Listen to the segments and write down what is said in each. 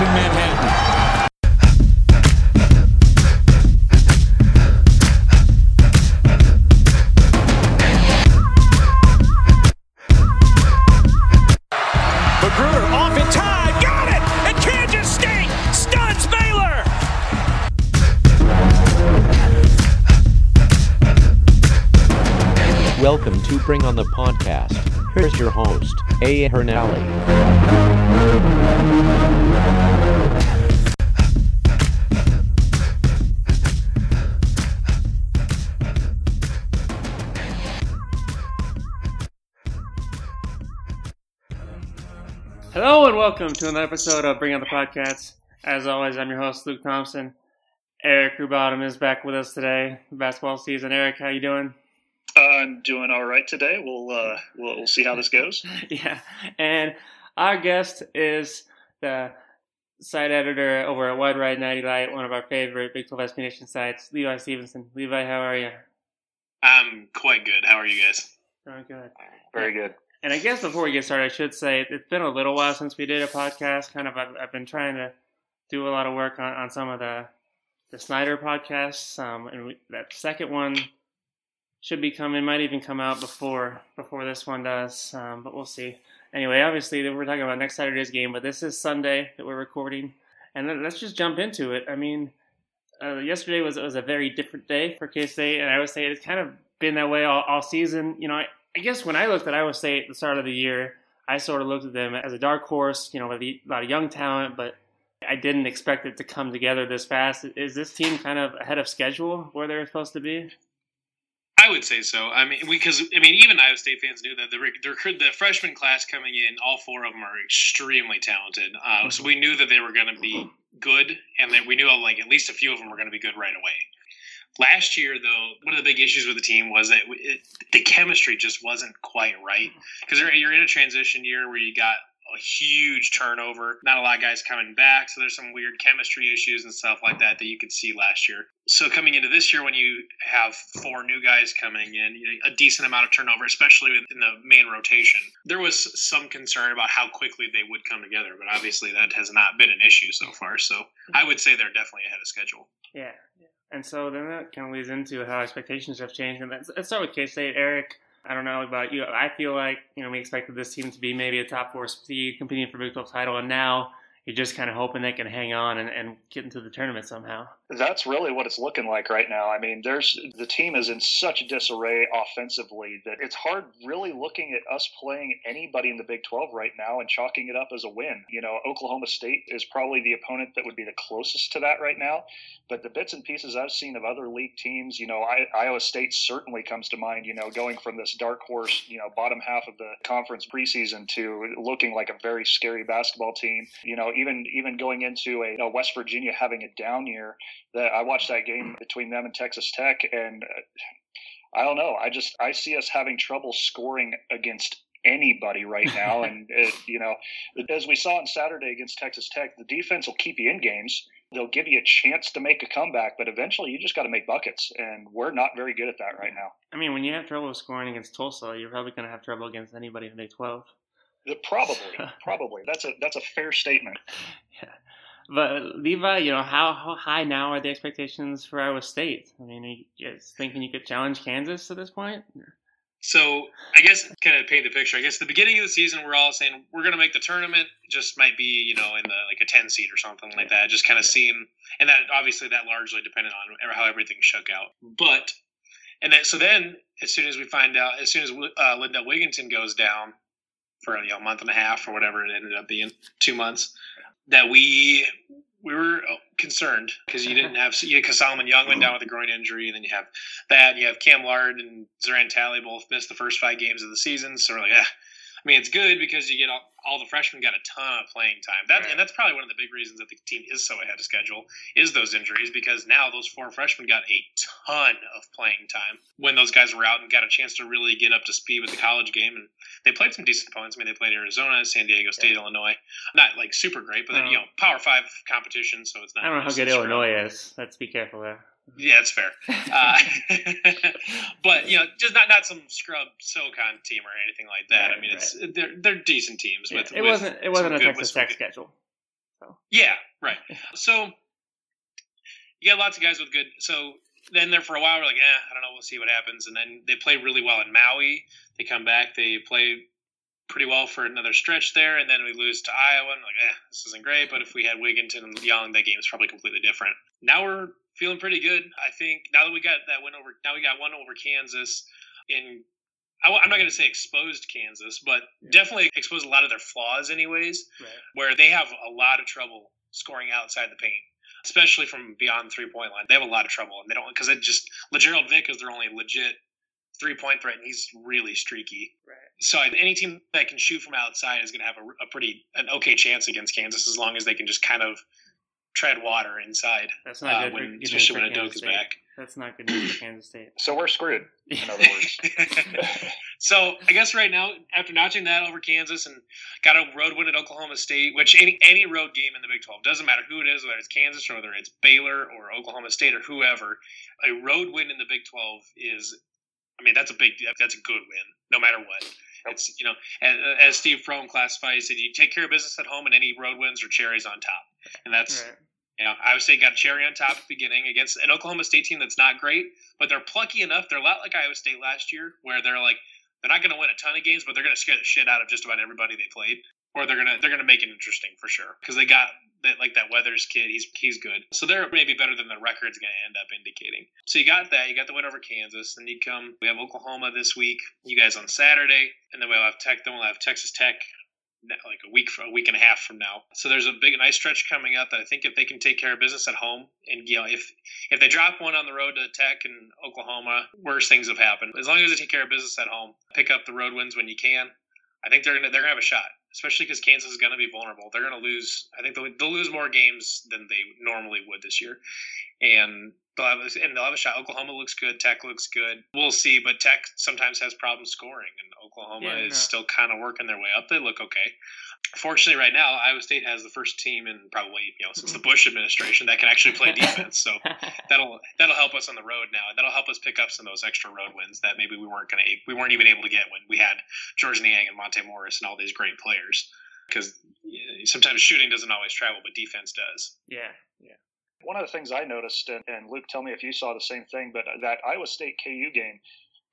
in Manhattan. Off in time. Got it! And can't! Stuns Baylor! Welcome to Bring on the Podcast. Here's your host, A. Hernally. Welcome to another episode of Bring on the Podcast. As always, I'm your host, Luke Thompson. Eric Rubottom is back with us today. Basketball season. Eric, how you doing? I'm doing all right today. We'll uh, we'll, we'll see how this goes. yeah, and our guest is the site editor over at Wide Right Natty Lite, one of our favorite Big 12 SB Nation sites, Levi Stevenson. Levi, how are you? I'm quite good. How are you guys? Very good. Very good. And I guess before we get started, I should say it's been a little while since we did a podcast. Kind of, I've, I've been trying to do a lot of work on, on some of the the Snyder podcasts, um, and we, that second one should be coming. Might even come out before before this one does, um, but we'll see. Anyway, obviously we're talking about next Saturday's game, but this is Sunday that we're recording, and let's just jump into it. I mean, uh, yesterday was was a very different day for K State, and I would say it's kind of been that way all, all season. You know, I, I, guess when I looked at Iowa State at the start of the year, I sort of looked at them as a dark horse. You know, with a lot of young talent, but I didn't expect it to come together this fast. Is this team kind of ahead of schedule where they're supposed to be? I would say so. I mean, because I mean, even Iowa State fans knew that the the, the freshman class coming in, all four of them are extremely talented. Uh, mm-hmm. So we knew that they were going to be good, and that we knew like at least a few of them were going to be good right away. Last year, though, one of the big issues with the team was that it, the chemistry just wasn't quite right mm-hmm. because you're in a transition year where you got a huge turnover. Not a lot of guys coming back, so there's some weird chemistry issues and stuff like that that you could see last year. So coming into this year, when you have four new guys coming in, you know, a decent amount of turnover, especially in the main rotation, there was some concern about how quickly they would come together. But obviously, that has not been an issue so far. So I would say they're definitely ahead of schedule. Yeah. And so then that kind of leads into how expectations have changed. And let's, start with K State. Eric, I don't know about you. I feel like you know we expected this team to be maybe a top four seed competing for Big 12 title, and now you're just kind of hoping they can hang on and, and get into the tournament somehow. That's really what it's looking like right now. I mean, there's the team is in such disarray offensively that it's hard really looking at us playing anybody in the Big 12 right now and chalking it up as a win. You know, Oklahoma State is probably the opponent that would be the closest to that right now. But the bits and pieces I've seen of other league teams, you know, I, Iowa State certainly comes to mind. You know, going from this dark horse, you know, bottom half of the conference preseason to looking like a very scary basketball team. You know, even even going into a you know, West Virginia having a down year. That I watched that game between them and Texas Tech, and uh, I don't know. I just I see us having trouble scoring against anybody right now. and it, you know, as we saw on Saturday against Texas Tech, the defense will keep you in games. They'll give you a chance to make a comeback, but eventually you just got to make buckets, and we're not very good at that right now. I mean, when you have trouble scoring against Tulsa, you're probably going to have trouble against anybody in Big Twelve. Probably, probably. That's a that's a fair statement. Yeah. But Levi, you know, how, how high now are the expectations for Iowa State? I mean, are you guys thinking you could challenge Kansas at this point? So I guess kind of paint the picture. I guess the beginning of the season, we're all saying we're going to make the tournament. Just might be you know in the like a ten seed or something like that. Just kind of seeing, and that obviously that largely depended on how everything shook out. But and then so then as soon as we find out, as soon as uh, Lindell Wigginton goes down, for you know, a month and a half or whatever it ended up being, two months, that we we were concerned because you didn't have had Solomon Young went down with a groin injury, and then you have that. You have Cam Lard and Zoran Talley both missed the first five games of the season, so we're like, eh. I mean, it's good because you get all, all the freshmen got a ton of playing time. That Right. and that's probably one of the big reasons that the team is so ahead of schedule is those injuries because now those four freshmen got a ton of playing time when those guys were out and got a chance to really get up to speed with the college game and they played some decent opponents. I mean, they played Arizona, San Diego State, Illinois. Not like super great, but then you uh-huh. know, Power Five competition, so it's not. I don't know how good. Illinois is. Let's be careful there. Yeah, it's fair. Uh, but you know, just not not some scrub SoCon team or anything like that. I Right, mean, it's they're they're decent teams. Yeah, with, it with wasn't. It wasn't a good- Texas Tech schedule. Yeah, right. So you got lots of guys with good. So then there for a while, we're like, eh, I don't know. We'll see what happens. And then they play really well in Maui. They come back. They play pretty well for another stretch there, and then we lose to Iowa. And like, eh, this isn't great. But if we had Wigginton and Young, that game's probably completely different. Now we're feeling pretty good. I think now that we got that win over, now we got one over Kansas. In I, am not going to say exposed Kansas, but definitely exposed a lot of their flaws, anyways Right. where they have a lot of trouble scoring outside the paint, especially from beyond three point line. They have a lot of trouble, and they don't because it just Lagerald Vick is their only legit three point threat, and he's really streaky. Right. So any team that can shoot from outside is going to have a, a pretty an okay chance against Kansas as long as they can just kind of tread water inside, That's not uh, good. for, when, good news especially for when Udoka Kansas is State. back. That's not good news for Kansas State. So we're screwed. In other words. so I guess right now, after notching that over Kansas and got a road win at Oklahoma State, which any any road game in the Big Twelve doesn't matter who it is, whether it's Kansas or whether it's Baylor or Oklahoma State or whoever, a road win in the Big Twelve is, I mean, that's a big that's a good win, no matter what. It's you know, as, as Steve Prohm classified, he said you take care of business at home, and any road wins are cherries on top, and that's Right. You know, Iowa State got a cherry on top at the beginning against an Oklahoma State team that's not great, but they're plucky enough. They're a lot like Iowa State last year, where they're like they're not going to win a ton of games, but they're going to scare the shit out of just about everybody they played, or they're gonna they're gonna make it interesting for sure because they got that like that Weathers kid. He's he's good, so they're maybe better than the record's going to end up indicating. So you got that, you got the win over Kansas, and you come. We have Oklahoma this week. You guys on Saturday, and then we'll have Tech. Then we'll have Texas Tech like a week a week and a half from now. So there's a big nice stretch coming up that I think if they can take care of business at home and you know if if they drop one on the road to Tech and Oklahoma, worse things have happened. As long as they take care of business at home, pick up the road wins when you can. I think they're gonna they're gonna have a shot, especially because Kansas is gonna be vulnerable. They're gonna lose. I think they'll, they'll lose more games than they normally would this year, and they'll have a, and they'll have a shot. Oklahoma looks good. Tech looks good. We'll see, but Tech sometimes has problems scoring, and Oklahoma Yeah, is no. still kind of working their way up. They look okay. Fortunately, right now Iowa State has the first team in probably you know since the Bush administration that can actually play defense. So that'll that'll help us on the road now. That'll help us pick up some of those extra road wins that maybe we weren't gonna we weren't even able to get when we had George Niang and Monte Morris and all these great players. Because sometimes shooting doesn't always travel, but defense does. yeah. Yeah. One of the things I noticed, and, and Luke, tell me if you saw the same thing, but that Iowa State KU game,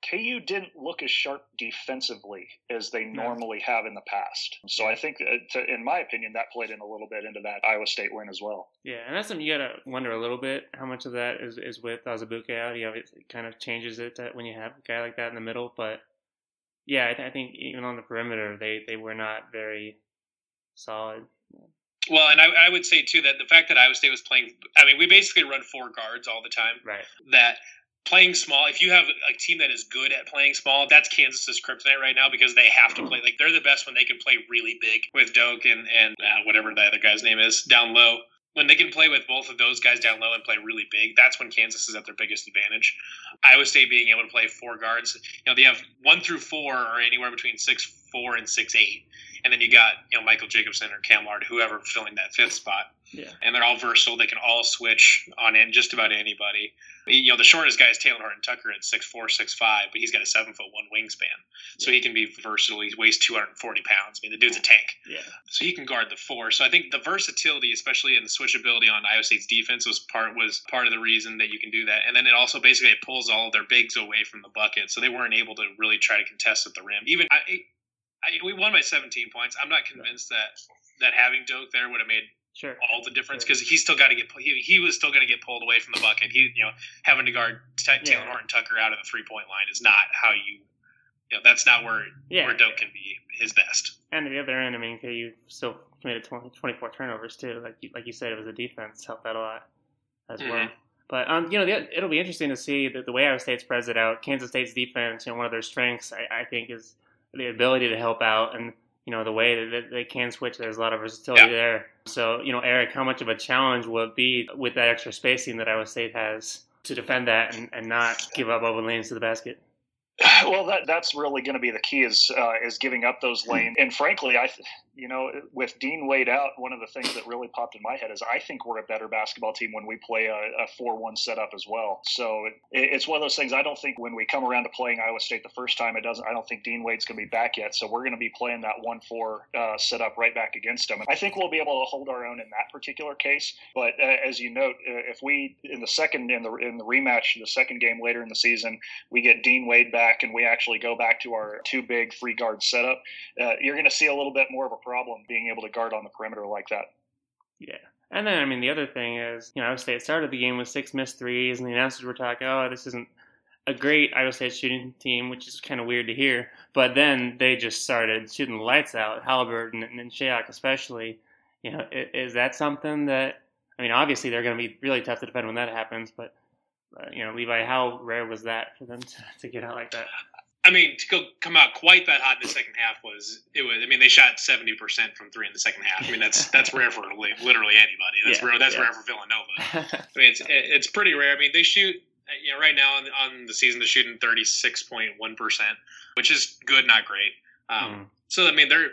KU didn't look as sharp defensively as they normally have in the past. So I think, uh, to, in my opinion, that played in a little bit into that Iowa State win as well. Yeah, and that's something you gotta wonder a little bit how much of that is, is with Azubuike out. You know, it kind of changes it to, when you have a guy like that in the middle. But yeah, I, th- I think even on the perimeter, they, they were not very solid. Well, and I, I would say too that the fact that Iowa State was playing, I mean, we basically run four guards all the time. Right. That playing small, if you have a team that is good at playing small, that's Kansas's kryptonite right now because they have to play like they're the best when they can play really big with Doak and and uh, whatever the other guy's name is down low. When they can play with both of those guys down low and play really big, that's when Kansas is at their biggest advantage. Iowa State being able to play four guards, you know, they have one through four or anywhere between six four and six eight, and then you got you know Michael Jacobson or Cam Lard, whoever filling that fifth spot Yeah. and they're all versatile. They can all switch on in just about anybody. You know, the shortest guy is Talen Horton Tucker at six four, six five, but he's got a seven foot one wingspan, so he can be versatile. He weighs two hundred and forty pounds. I mean, the dude's a tank, Yeah. so he can guard the four. So I think the versatility, especially in the switchability on Iowa State's defense, was part was part of the reason that you can do that. And then it also basically it pulls all of their bigs away from the bucket, so they weren't able to really try to contest at the rim. Even I, I we won by seventeen points. I'm not convinced that that having Doak there would have made Sure. all the difference Sure. because he's still got to get he, he was still going to get pulled away from the bucket. He you know having to guard T- Taylor Yeah. Horton Tucker out of the three point line is not how you you know that's not where Yeah. where Doak can be his best. And at the other end, I mean, KU still committed 20, 24 turnovers too. Like you, like you said, it was a defense helped out a lot as well. Mhm. But um, you know, the, it'll be interesting to see the, the way Iowa State spreads it out. Kansas State's defense, you know, one of their strengths, I, I think, is the ability to help out and you know the way that they can switch. There's a lot of versatility Yeah. there. So you know, Eric, how much of a challenge will it be with that extra spacing that Iowa State has to defend that and, and not give up open lanes to the basket? Well, that that's really going to be the key is uh, is giving up those lanes. And frankly, I, you know, with Dean Wade out, one of the things that really popped in my head is I think we're a better basketball team when we play a, a four-one setup as well. So it, it's one of those things. I don't think when we come around to playing Iowa State the first time, it doesn't. I don't think Dean Wade's going to be back yet. So we're going to be playing that one-four uh, setup right back against them. I think we'll be able to hold our own in that particular case. But uh, as you note, uh, if we in the second in the in the rematch, the second game later in the season, we get Dean Wade back and we actually go back to our two big free guard setup, uh, you're going to see a little bit more of a problem being able to guard on the perimeter like that. Yeah. And then, I mean, the other thing is, you know, Iowa State started the game with six missed threes, and the announcers were talking, oh, this isn't a great Iowa State shooting team, which is kind of weird to hear. But then they just started shooting the lights out, Haliburton and, and Shayok especially. You know, is, is that something that, I mean, obviously they're going to be really tough to defend when that happens, but, uh, you know, Levi, how rare was that for them to, to get out like that? I mean, to go come out quite that hot in the second half was it was. I mean, they shot seventy percent from three in the second half. I mean, that's that's rare for li- literally anybody. That's Yeah, rare. That's yeah. rare for Villanova. I mean, it's it's pretty rare. I mean, they shoot. You know, right now on, on the season, they're shooting thirty six point one percent, which is good, not great. Um, Mm. So I mean, they're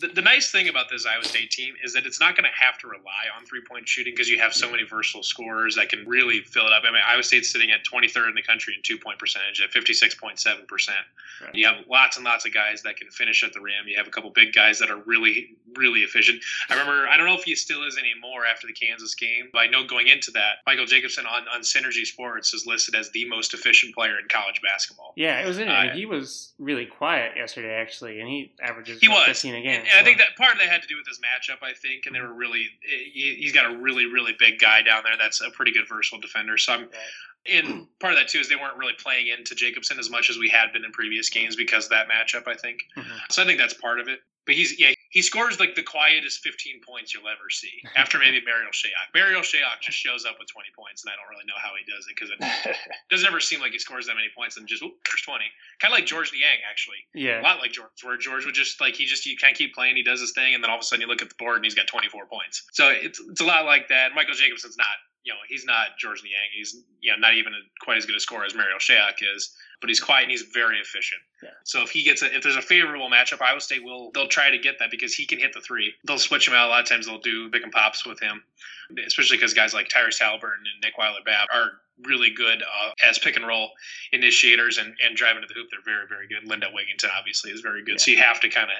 the, the nice thing about this Iowa State team is that it's not going to have to rely on three point shooting because you have so many versatile scorers that can really fill it up. I mean, Iowa State's sitting at 23rd in the country in two point percentage at 56.7 percent. Right. You have lots and lots of guys that can finish at the rim. You have a couple big guys that are really, really efficient. I remember, I don't know if he still is anymore after the Kansas game, but I know going into that, Michael Jacobson on, on Synergy Sports is listed as the most efficient player in college basketball. Yeah, it was interesting. Uh, he was really quiet yesterday, actually, and he averages He was, 15 a game. And I think that part of that had to do with his matchup. I think, and they were really. He, he's got a really, really big guy down there. That's a pretty good versatile defender. So I'm, Right. and part of that too is they weren't really playing into Jacobson as much as we had been in previous games because of that matchup. I think. Mhm. So I think that's part of it. But he's yeah he scores like the quietest 15 points you'll ever see after maybe Marial Shayok. Marial Shayok just shows up with 20 points, and I don't really know how he does it because it doesn't ever seem like he scores that many points and just oop, there's 20. Kind of like George Niang actually. Yeah. A lot like George, where George would just like he just you kind of keep playing, he does his thing, and then all of a sudden you look at the board and he's got 24 points. So it's it's a lot like that. Michael Jacobson's not you know he's not George Niang. He's you know not even a, quite as good a scorer as Marial Shayok is, but he's quiet and he's very efficient. Yeah. So if he gets a, if there's a favorable matchup, Iowa State will they'll try to get that because he can hit the three. They'll switch him out a lot of times. They'll do pick and pops with him, especially because guys like Tyrese Haliburton and Nick Weiler Babb are really good uh, as pick and roll initiators and, and driving to the hoop. They're very very good. Lindell Wigginton obviously is very good. So you have to kind of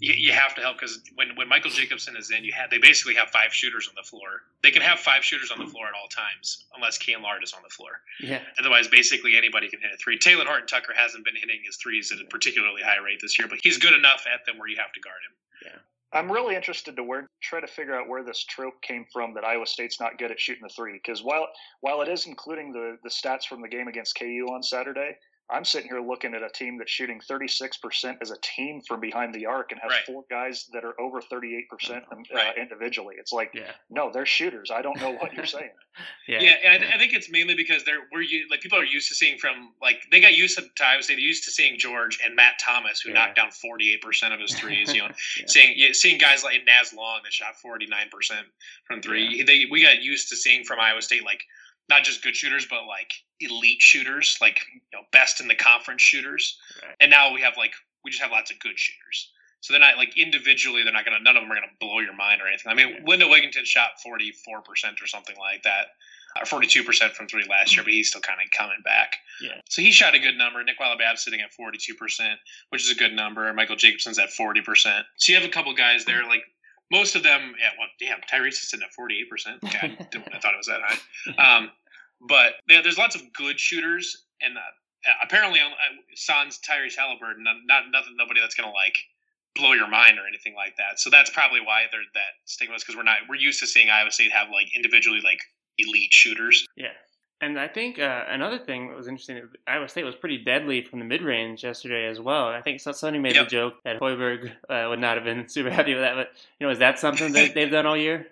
you, you have to help because when, when Michael Jacobson is in, you have they basically have five shooters on the floor. They can have five shooters on the floor at all times unless Cam Lard is on the floor. Yeah. Otherwise, basically anybody can hit a three. Talen Horton Tucker hasn't been hitting his threes at a particularly high rate this year, but he's good enough at them where you have to guard him. Yeah. I'm really interested to where try to figure out where this trope came from that Iowa State's not good at shooting the three. Because while while it is including the the stats from the game against KU on Saturday, I'm sitting here looking at a team that's shooting 36% as a team from behind the arc and has Right. four guys that are over 38% uh, Right. individually. It's like, Yeah. no, they're shooters. I don't know what you're saying. Yeah. Yeah, and I, th- I think it's mainly because they're we're like people are used to seeing from like they got used to Iowa State. They're used to seeing George and Matt Thomas, who Yeah. knocked down forty eight percent of his threes. You know, Yeah. seeing yeah, seeing guys like Naz Long that shot forty nine percent from three. They we got used to seeing from Iowa State like not just good shooters, but like elite shooters, like you know best in the conference shooters. Right. And now we have like we just have lots of good shooters. So they're not like individually, they're not gonna. None of them are gonna blow your mind or anything. I mean, Yeah. Lindell Wigginton shot forty four percent or something like that, or forty two percent from three last year, but he's still kind of coming back. Yeah. So he shot a good number. Nick Weiler-Babb's sitting at forty two percent, which is a good number. Michael Jacobson's at forty percent. So you have a couple guys there, like most of them. Yeah, well, damn, Tyrese is sitting at forty eight percent. Okay, I didn't- I thought it was that high. Um, but yeah, there's lots of good shooters, and uh, apparently, uh, Sans Tyrese Haliburton, not, not nothing, nobody that's gonna like blow your mind or anything like that. So that's probably why they're that stigma is because we're not we're used to seeing Iowa State have like individually like elite shooters. Yeah. And I think uh, another thing that was interesting, Iowa State was pretty deadly from the mid range yesterday as well. I think so- somebody made Yep. the joke that Hoiberg uh, would not have been super happy with that, but you know, is that something that they've done all year?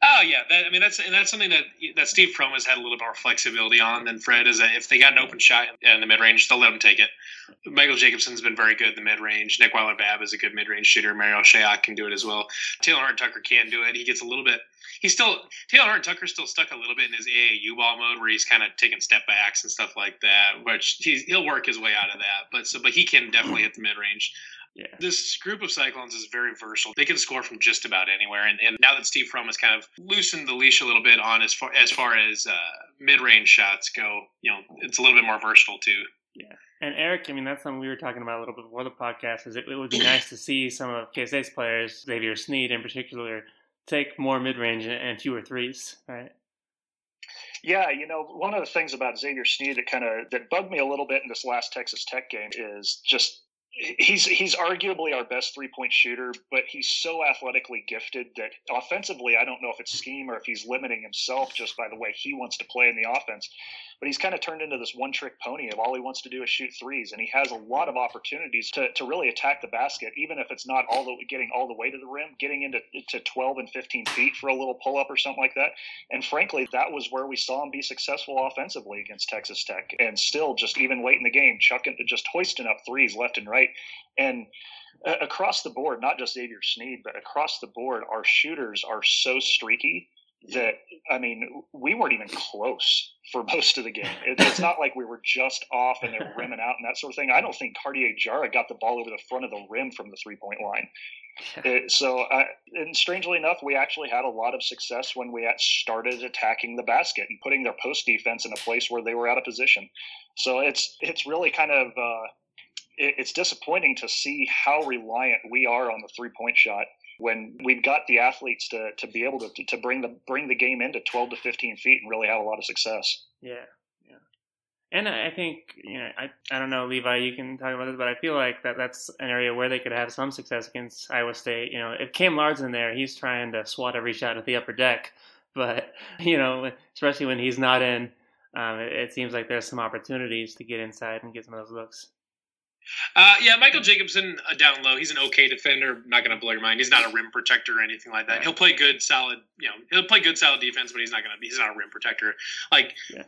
Oh yeah, that, I mean that's and that's something that that Steve Prohm has had a little more flexibility on than Fred is that if they got an open shot in the mid range, they'll let him take it. Michael Jacobson's been very good in the mid range. Nick Weiler Babb is a good mid range shooter. Marial Shayok can do it as well. Talen Horton Tucker can do it. He gets a little bit. He's still Talen Horton Tucker's still stuck a little bit in his AAU ball mode where he's kind of taking step backs and stuff like that, which he's, he'll work his way out of that. But so but he can definitely hit the mid range. Yeah. This group of Cyclones is very versatile. They can score from just about anywhere. And, and now that Steve Prohm has kind of loosened the leash a little bit on as far as far as uh, mid range shots go, you know, it's a little bit more versatile too. Yeah. And Eric, I mean, that's something we were talking about a little bit before the podcast. Is it, it would be nice to see some of K State's players, Xavier Sneed in particular, take more mid range and, and fewer threes, right? Yeah, you know, one of the things about Xavier Sneed that kind of that bugged me a little bit in this last Texas Tech game is just he's he's arguably our best three point shooter, but he's so athletically gifted that offensively, I don't know if it's scheme or if he's limiting himself just by the way he wants to play in the offense. But he's kind of turned into this one trick pony of all he wants to do is shoot threes, and he has a lot of opportunities to, to really attack the basket, even if it's not all the getting all the way to the rim, getting into to 12 and 15 feet for a little pull up or something like that. And frankly, that was where we saw him be successful offensively against Texas Tech, and still just even late in the game, chucking just hoisting up threes left and right, and uh, across the board, not just Xavier Sneed, but across the board, our shooters are so streaky that I mean, we weren't even close for most of the game. It, it's not like we were just off and they were rimming out and that sort of thing. I don't think Cartier Diarra got the ball over the front of the rim from the three point line. It, so, uh, and strangely enough, we actually had a lot of success when we started attacking the basket and putting their post defense in a place where they were out of position. So it's it's really kind of uh, it, it's disappointing to see how reliant we are on the three point shot when we've got the athletes to, to be able to, to bring the bring the game into 12 to 15 feet and really have a lot of success. Yeah, yeah. And I think you know I I don't know Levi you can talk about this but I feel like that that's an area where they could have some success against Iowa State. You know if Cam Lard's in there he's trying to swat every shot at the upper deck, but you know especially when he's not in, um, it, it seems like there's some opportunities to get inside and get some of those looks. Uh, yeah, Michael Jacobson uh, down low. He's an okay defender. Not going to blow your mind. He's not a rim protector or anything like that. He'll play good, solid. You know, he'll play good, solid defense, but he's not going to. He's not a rim protector. Like Yeah.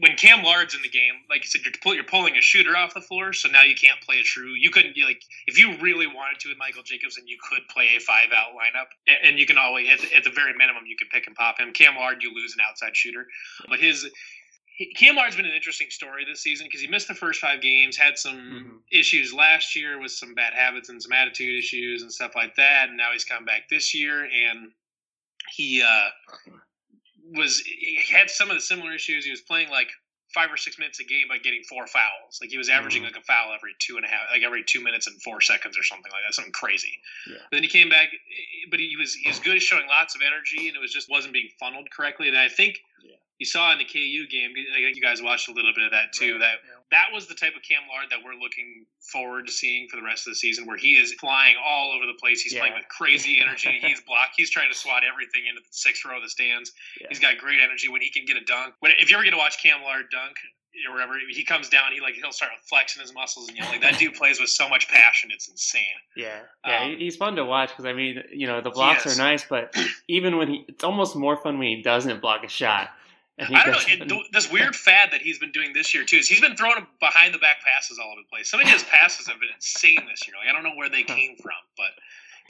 when Cam Lard's in the game, like you said, you're pull, you're pulling a shooter off the floor, so now you can't play a true. You couldn't you, like if you really wanted to with Michael Jacobson, you could play a five out lineup, and, and you can always at the, at the very minimum you can pick and pop him. Cam Lard, you lose an outside shooter, but his Cam Lard's been an interesting story this season because he missed the first five games, had some Mhm. issues last year with some bad habits and some attitude issues and stuff like that, and now he's come back this year and he uh, was he had some of the similar issues. He was playing like five or six minutes a game by getting four fouls. Like he was averaging Mhm. like a foul every two and a half, like every two minutes and four seconds or something like that, something crazy. Yeah. Then he came back, but he was he was good at showing lots of energy, and it was just wasn't being funneled correctly. And I think Yeah. You saw in the KU game, I think you guys watched a little bit of that too. Right. That that was the type of Cam Lard that we're looking forward to seeing for the rest of the season, where he is flying all over the place. He's Yeah. playing with crazy energy. He's blocked. He's trying to swat everything into the sixth row of the stands. Yeah. He's got great energy when he can get a dunk. When, if you ever get to watch Cam Lard dunk or whatever, he comes down, he like he'll start flexing his muscles and like that dude plays with so much passion. It's insane. Yeah, yeah, Um, he's fun to watch because I mean, you know, the blocks are nice, but even when he, it's almost more fun when he doesn't block a shot. I don't know. It, th- this weird fad that he's been doing this year too is he's been throwing behind the back passes all over the place. Some of his passes have been insane this year. Like I don't know where they came from, but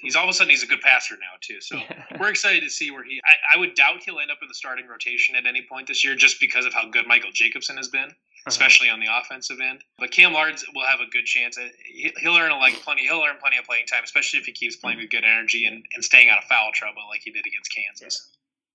he's all of a sudden he's a good passer now too. So we're excited to see where he. I, I would doubt he'll end up in the starting rotation at any point this year, just because of how good Michael Jacobson has been, especially on the offensive end. But Cam Lards will have a good chance. Uh, he- He'll earn like plenty. He'll earn plenty of playing time, especially if he keeps playing with good energy and, and staying out of foul trouble like he did against Kansas.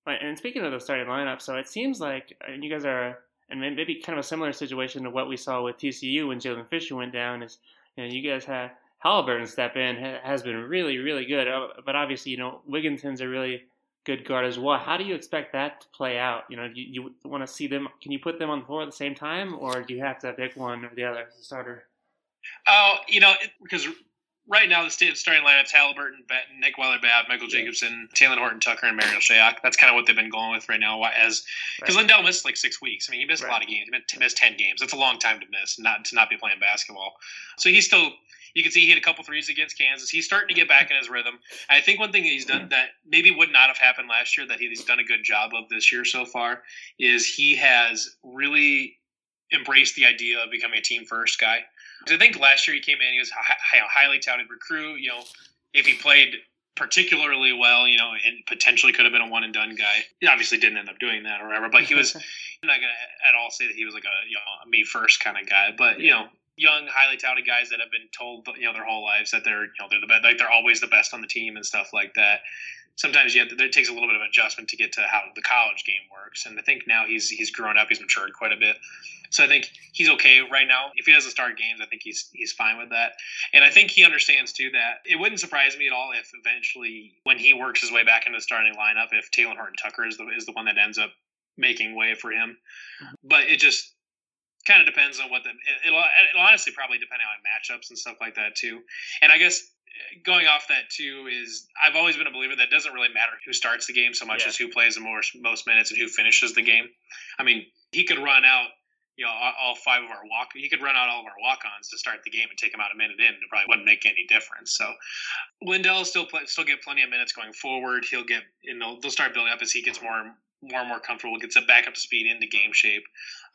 And speaking of the starting lineup, so it seems like you guys are, and maybe kind of a similar situation to what we saw with TCU when Jalen Fisher went down. Is you know you guys had Haliburton step in has been really really good, Uh, but obviously you know Wigginton's a really good guard as well. How do you expect that to play out? You know, you, you want to see them? Can you put them on the floor at the same time, or do you have to pick one or the other as a starter? Oh, you know, because right now the state starting lineup's Haliburton, Benton, Nick Weiler-Babb, Michael Jacobson, Talen Horton Tucker, and Marial Shayok. That's kind of what they've been going with right now. As because Right. Lindell missed like six weeks. I mean, he missed a lot of games. He missed- ten games. That's a long time to miss, not to not be playing basketball. So he's still. You can see he hit a couple threes against Kansas. He's starting to get back in his rhythm. And I think one thing that he's done that maybe would not have happened last year that he's done a good job of this year so far is he has really embraced the idea of becoming a team first guy. I think last year he came in, he was a hi- hi- highly touted recruit. You know, if he played particularly well, you know, and potentially could have been a one and done guy. He obviously didn't end up doing that or whatever, but he was. I'm not gonna at all say that he was like a you know a me first kind of guy, but you know. Young, highly touted guys that have been told, you know, their whole lives that they're, you know, they're the best, like they're always the best on the team and stuff like that sometimes you have to, it takes a little bit of adjustment to get to how the college game works. And I think now he's he's grown up, he's matured quite a bit. So I think he's okay right now. If he doesn't start games, I think he's he's fine with that. And I think he understands too that it wouldn't surprise me at all if eventually when he works his way back into the starting lineup, if Talen Horton Tucker is the is the one that ends up making way for him. Mm-hmm. But it just kind of depends on what the it'll, it'll honestly probably depend on matchups and stuff like that too. And I guess going off that too is I've always been a believer that it doesn't really matter who starts the game so much Yeah. as who plays the most most minutes and who finishes the game. I mean, he could run out you know all, five of our walk he could run out all of our walk-ons to start the game and take them out a minute in and it probably wouldn't make any difference. So Lindell still play, still get plenty of minutes going forward. He'll get you know they'll start building up as he gets more more and more comfortable, gets it back up to speed into game shape.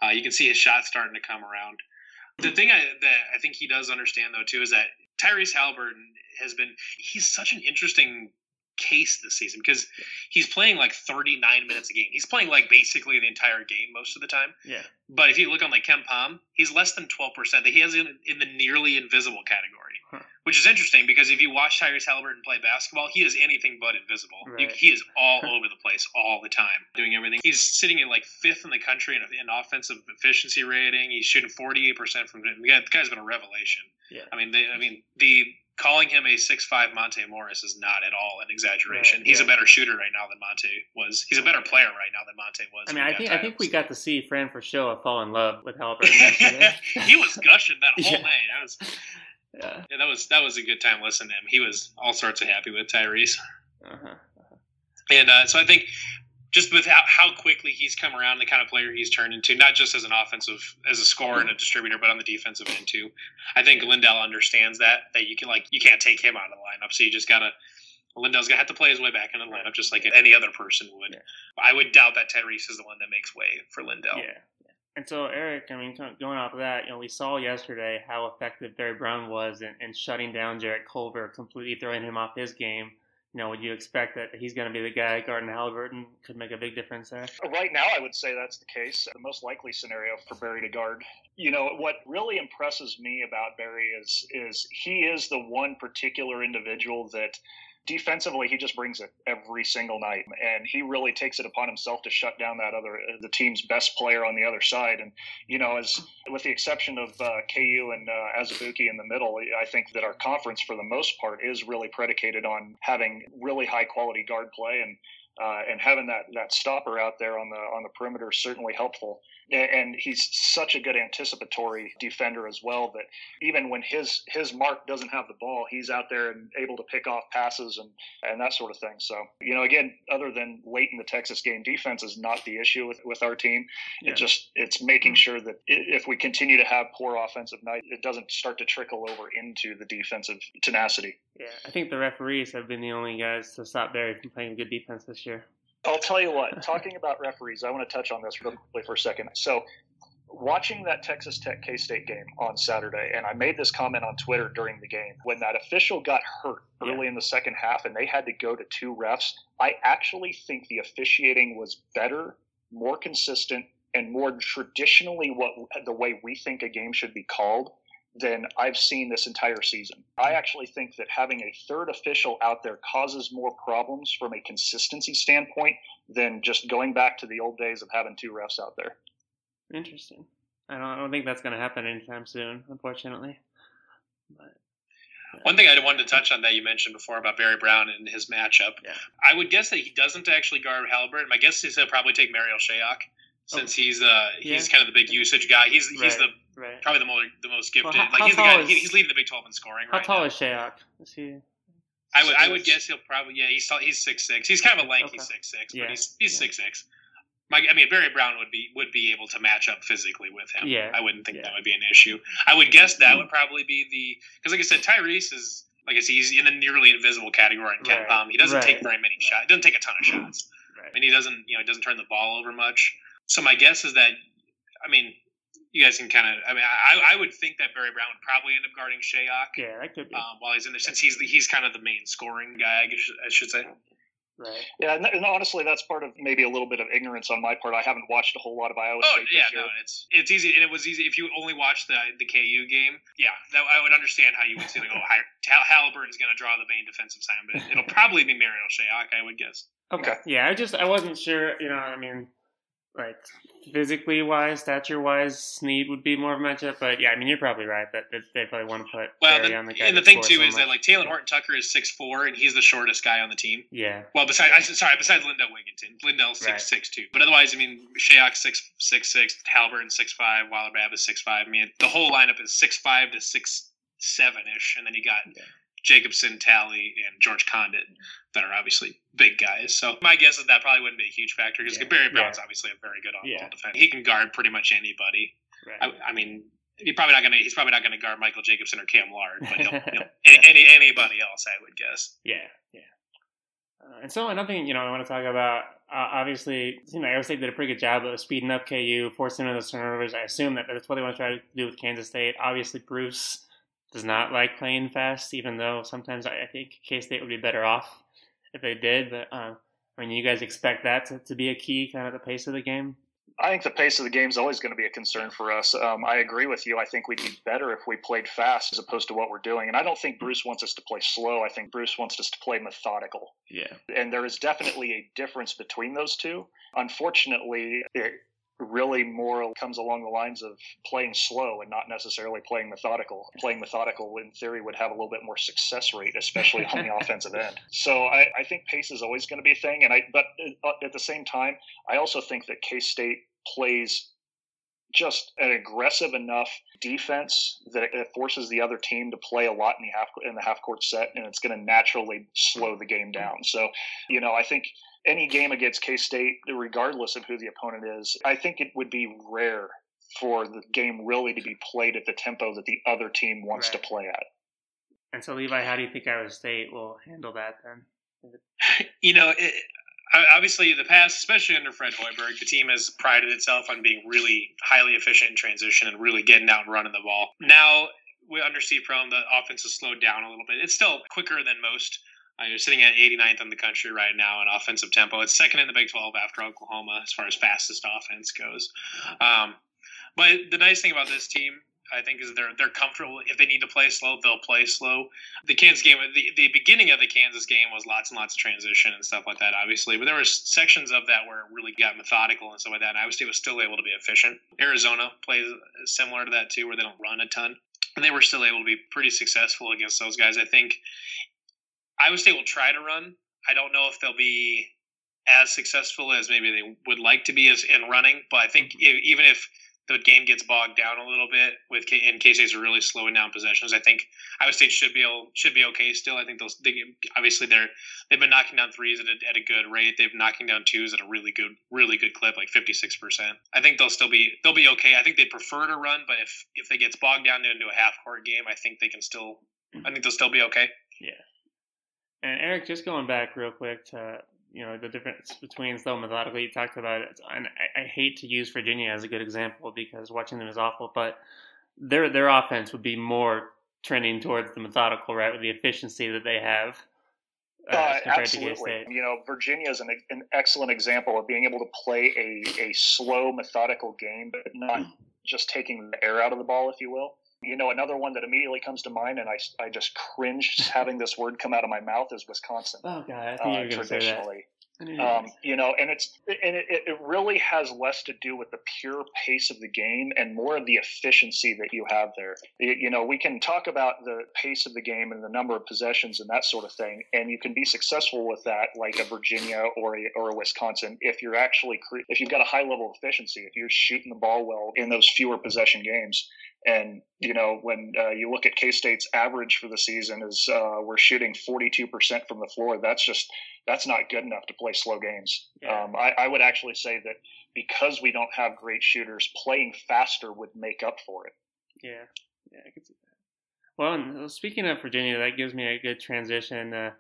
Uh, you can see his shot starting to come around. The thing I, that I think he does understand though too is that Tyrese Haliburton has been he's such an interesting case this season because he's playing like 39 minutes a game. He's playing like basically the entire game most of the time. Yeah. But if you look on like KenPom, he's less than 12%. That he has in, in the nearly invisible category, Huh. which is interesting because if you watch Tyrese Haliburton play basketball, he is anything but invisible. You- he is all over the place all the time, doing everything. He's sitting in like fifth in the country in, in offensive efficiency rating. He's shooting 48% from the guy's been a revelation. Yeah. I mean, they, I mean the calling him a six five Monte Morris is not at all an exaggeration. Right, He's a better shooter right now than Monte was. He's a better player right now than Monte was. I mean, I think I think we got to see Fran Fraschilla fall in love with Haliburton he was gushing that whole Yeah. night. That was yeah. yeah, that was that was a good time listening to him. He was all sorts of happy with Tyrese, Uh-huh. and uh, so I think just with how, how quickly he's come around, the kind of player he's turned into, not just as an offensive, as a scorer and a distributor, but on the defensive end too. I think Lindell understands that that you can like you can't take him out of the lineup, so you just gotta. Lindell's gonna have to play his way back into the lineup just like any other person would. Yeah. I would doubt that Tyrese is the one that makes way for Lindell. Yeah. And so, Eric, I mean, going off of that, you know, we saw yesterday how effective Barry Brown was in, in shutting down Jarrett Culver, completely throwing him off his game. You know, would you expect that he's going to be the guy guarding Haliburton could make a big difference there? Right now, I would say that's the case. The most likely scenario for Barry to guard. You know, what really impresses me about Barry is is he is the one particular individual that defensively he just brings it every single night, and he really takes it upon himself to shut down that other the team's best player on the other side. And you know, as with the exception of uh, KU and uh, Azubuike in the middle, I think that our conference for the most part is really predicated on having really high quality guard play and uh, and having that that stopper out there on the on the perimeter is certainly helpful. And he's such a good anticipatory defender as well that even when his his mark doesn't have the ball, he's out there and able to pick off passes and and that sort of thing. So you know, again, other than late in the Texas game, defense is not the issue with with our team. Yeah. It just it's making sure that if we continue to have poor offensive night, it doesn't start to trickle over into the defensive tenacity. Yeah, I think the referees have been the only guys to stop Barry from playing good defense this year. I'll tell you what, talking about referees, I want to touch on this real quickly for a second. So, watching that Texas Tech K State game on Saturday, and I made this comment on Twitter during the game, when that official got hurt early in the second half and they had to go to two refs, I actually think the officiating was better, more consistent, and more traditionally what the way we think a game should be called than I've seen this entire season. I actually think that having a third official out there causes more problems from a consistency standpoint than just going back to the old days of having two refs out there. Interesting. I don't, I don't think that's going to happen anytime soon, unfortunately. But One thing I wanted to touch on that you mentioned before about Barry Brown and his matchup, Yeah. I would guess that he doesn't actually guard Haliburton. My guess is he'll probably take Marial Shayok. Since he's uh he's Yeah. kind of the big usage guy. He's he's Right. the Right. probably the most the most gifted. Well, how- like how he's the guy. is- he- he's leading the Big Twelve in scoring How right tall now. is Shayok? Is he? I would I would guess he'll probably yeah he's tall, he's six six. He's kind of a lanky Okay. six six, Yeah, but he's he's yeah. six six. My, I mean, Barry Brown would be would be able to match up physically with him. Yeah, I wouldn't think yeah. that would be an issue. I would guess that would probably be the because, like I said, Tyrese is like I said, he's in the nearly invisible category in Ken Right, Palm. He doesn't right, take very many right. shots. Doesn't take a ton of shots. Right. and he doesn't you know he doesn't turn the ball over much. So my guess is that I mean you guys can kind of I mean I, I would think that Barry Brown would probably end up guarding Shayok Yeah, that could be. um, while he's in there since he's the, he's kind of the main scoring guy I, guess, I should say. right. Yeah, and, and honestly, that's part of maybe a little bit of ignorance on my part. I haven't watched a whole lot of Iowa Oh State yeah, year. no, it's it's easy and it was easy if you only watched the the KU game. Yeah, that, I would understand how you would say like oh Hal- Hal- Haliburton's going to draw the main defensive sign, but it'll probably be Marial Shayok I would guess. Okay. Yeah, I just I wasn't sure. You know, I mean, like physically wise, stature wise, Sneed would be more of a matchup. But yeah, I mean, you're probably right that that they probably want to put Well, Barry the, on the guy. and the thing too so is that like Talen Horton Tucker is six four and he's the shortest guy on the team. yeah, Well, besides, I, sorry, besides Lindell Wigginton, Lindell's six Right. six two. But otherwise, I mean, Shayok six six six, Haliburton six five, Weiler Babb is six five. I mean, the whole lineup is six five to six seven ish, and then you got Yeah. Jacobson, Talley, and George Conditt that are obviously big guys. So my guess is that probably wouldn't be a huge factor because Yeah. Barry Brown's Yeah. obviously a very good on-ball Yeah. defender. He can guard pretty much anybody. right. I, I mean. He's probably not gonna. He's probably not gonna guard Michael Jacobson or Cam Lard, but he'll, he'll, any anybody else, I would guess. Yeah, yeah. Uh, and so another thing, you know, I want to talk about. Uh, obviously, you know, Iowa State did a pretty good job of speeding up KU, forcing in those turnovers. I assume that that's what they want to try to do with Kansas State. Obviously, Bruce does not like playing fast, even though sometimes I, I think K State would be better off if they did. But uh, I mean, you guys expect that to, to be a key, kind of the pace of the game. I think the pace of the game is always going to be a concern for us. Um, I agree with you. I think we'd be better if we played fast as opposed to what we're doing. And I don't think Bruce wants us to play slow. I think Bruce wants us to play methodical. Yeah, And there is definitely a difference between those two. Unfortunately, it really more comes along the lines of playing slow and not necessarily playing methodical. Playing methodical, in theory, would have a little bit more success rate, especially on the offensive end. So I, I think pace is always going to be a thing. And I, but uh, at the same time, I also think that K State plays just an aggressive enough defense that it forces the other team to play a lot in the half in the half court set, and it's going to naturally slow the game down. So, you know, I think any game against K State, regardless of who the opponent is, I think it would be rare for the game really to be played at the tempo that the other team wants Right. to play at. and so Levi, how do you think Iowa State will handle that then? you know, it, I- obviously the past, especially under Fred Hoiberg, the team has prided itself on being really highly efficient in transition and really getting out and running the ball. Now, we under Steve Prohm, the offense has slowed down a little bit. It's still quicker than most. Uh, you're sitting at 89th in the country right now in offensive tempo. It's second in the Big 12 after Oklahoma as far as fastest offense goes. Um, but the nice thing about this team I think is they're they're comfortable. If they need to play slow, they'll play slow. The Kansas game, the, the beginning of the Kansas game was lots and lots of transition and stuff like that, obviously. But there were sections of that where it really got methodical and stuff like that. And Iowa State was still able to be efficient. Arizona plays similar to that too, where they don't run a ton, and they were still able to be pretty successful against those guys. I think Iowa State will try to run. I don't know if they'll be as successful as maybe they would like to be as in running, but I think if, mm-hmm. even if the game gets bogged down a little bit with K- and K State's really slowing down possessions. I think Iowa State should be able, should be okay still. I think those they, obviously they're they've been knocking down threes at a, at a good rate. They've been knocking down twos at a really good really good clip, like fifty six percent. I think they'll still be they'll be okay. I think they prefer to run, but if if they gets bogged down into a half court game, I think they can still I mm-hmm. think they'll still be okay. And Eric, just going back real quick to you know the difference between slow and methodical. You talked about it, and I, I hate to use Virginia as a good example because watching them is awful, but their their offense would be more trending towards the methodical, right, with the efficiency that they have. Uh, Uh, absolutely. You know, Virginia is an, an excellent example of being able to play a, a slow, methodical game, but not just taking the air out of the ball, if you will. You know, another one that immediately comes to mind, and I, I just cringe having this word come out of my mouth, is Wisconsin. Oh god, I think Uh, you were going say that. traditionally, Um, you know, and it's and it, it really has less to do with the pure pace of the game and more of the efficiency that you have there. You know, we can talk about the pace of the game and the number of possessions and that sort of thing, and you can be successful with that, like a Virginia or a or a Wisconsin, if you're actually if you've got a high level of efficiency, if you're shooting the ball well in those fewer possession games. And you know, when uh, you look at K State's average for the season, is uh, we're shooting 42% from the floor. That's just that's not good enough to play slow games. Yeah. Um, I, I, would actually say that because we don't have great shooters, playing faster would make up for it. Yeah, yeah, I can see that. Well, speaking of Virginia, that gives me a good transition. Uh,